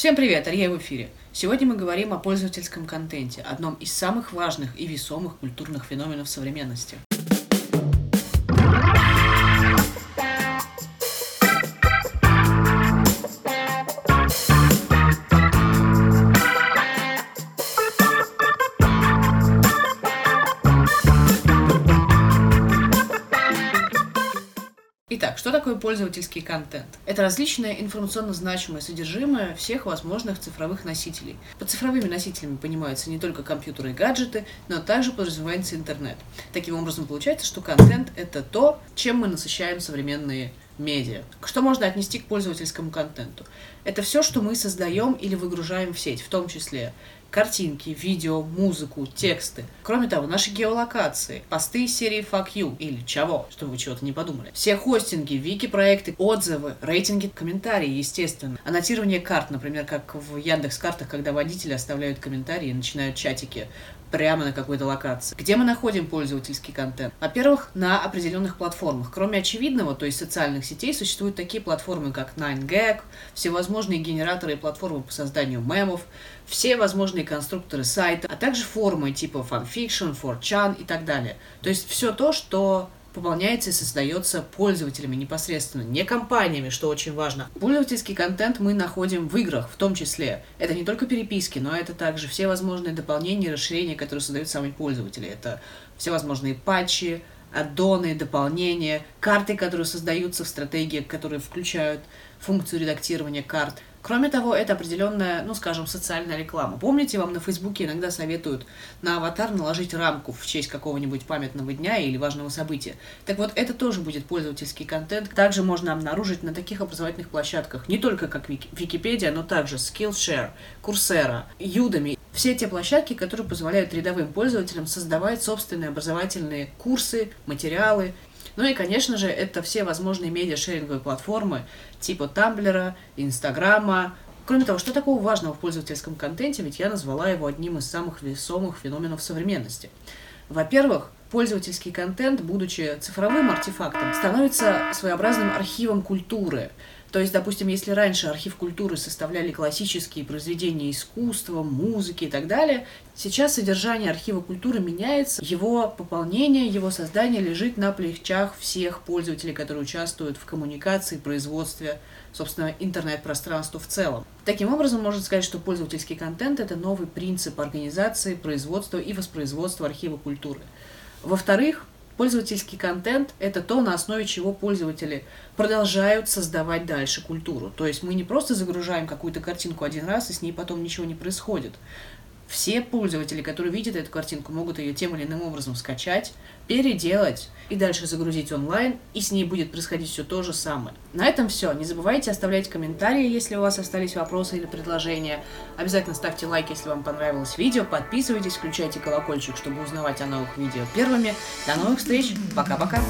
Всем привет, Ария в эфире. Сегодня мы говорим о пользовательском контенте, одном из самых важных и весомых культурных феноменов современности. Итак, что такое пользовательский контент? Это различное информационно значимое содержимое всех возможных цифровых носителей. Под цифровыми носителями понимаются не только компьютеры и гаджеты, но также подразумевается интернет. Таким образом, получается, что контент – это то, чем мы насыщаем современные медиа. Что можно отнести к пользовательскому контенту? Это все, что мы создаем или выгружаем в сеть, в том числе картинки, видео, музыку, тексты. Кроме того, наши геолокации, посты из серии Fuck You или чего, чтобы вы чего-то не подумали. Все хостинги, вики-проекты, отзывы, рейтинги, комментарии, естественно. Аннотирование карт, например, как в Яндекс картах, когда водители оставляют комментарии и начинают чатики прямо на какой-то локации. Где мы находим пользовательский контент? Во-первых, на определенных платформах. Кроме очевидного, то есть социальных сетей, существуют такие платформы, как 9gag, всевозможные генераторы и платформы по созданию мемов, все возможные конструкторы сайта, а также форумы типа fanfiction, 4chan и так далее. То есть все то, что пополняется и создается пользователями непосредственно, не компаниями, что очень важно. Пользовательский контент мы находим в играх в том числе. Это не только переписки, но это также все возможные дополнения и расширения, которые создают сами пользователи. Это все возможные патчи, аддоны, дополнения, карты, которые создаются в стратегиях, которые включают функцию редактирования карт – Кроме того, это определенная, ну, скажем, социальная реклама. Помните, вам на Фейсбуке иногда советуют на аватар наложить рамку в честь какого-нибудь памятного дня или важного события. Так вот, это тоже будет пользовательский контент. Также можно обнаружить на таких образовательных площадках, не только как Википедия, но также Skillshare, Coursera, Udemy. Все те площадки, которые позволяют рядовым пользователям создавать собственные образовательные курсы, материалы ну и, конечно же, это все возможные медиа-шеринговые платформы типа Тамблера, Инстаграма. Кроме того, что такого важного в пользовательском контенте, ведь я назвала его одним из самых весомых феноменов современности. Во-первых, пользовательский контент, будучи цифровым артефактом, становится своеобразным архивом культуры. То есть, допустим, если раньше архив культуры составляли классические произведения искусства, музыки и так далее, сейчас содержание архива культуры меняется, его пополнение, его создание лежит на плечах всех пользователей, которые участвуют в коммуникации, производстве, собственно, интернет-пространству в целом. Таким образом, можно сказать, что пользовательский контент – это новый принцип организации, производства и воспроизводства архива культуры. Во-вторых, Пользовательский контент – это то, на основе чего пользователи продолжают создавать дальше культуру. То есть мы не просто загружаем какую-то картинку один раз, и с ней потом ничего не происходит все пользователи, которые видят эту картинку, могут ее тем или иным образом скачать, переделать и дальше загрузить онлайн, и с ней будет происходить все то же самое. На этом все. Не забывайте оставлять комментарии, если у вас остались вопросы или предложения. Обязательно ставьте лайк, если вам понравилось видео, подписывайтесь, включайте колокольчик, чтобы узнавать о новых видео первыми. До новых встреч, пока-пока!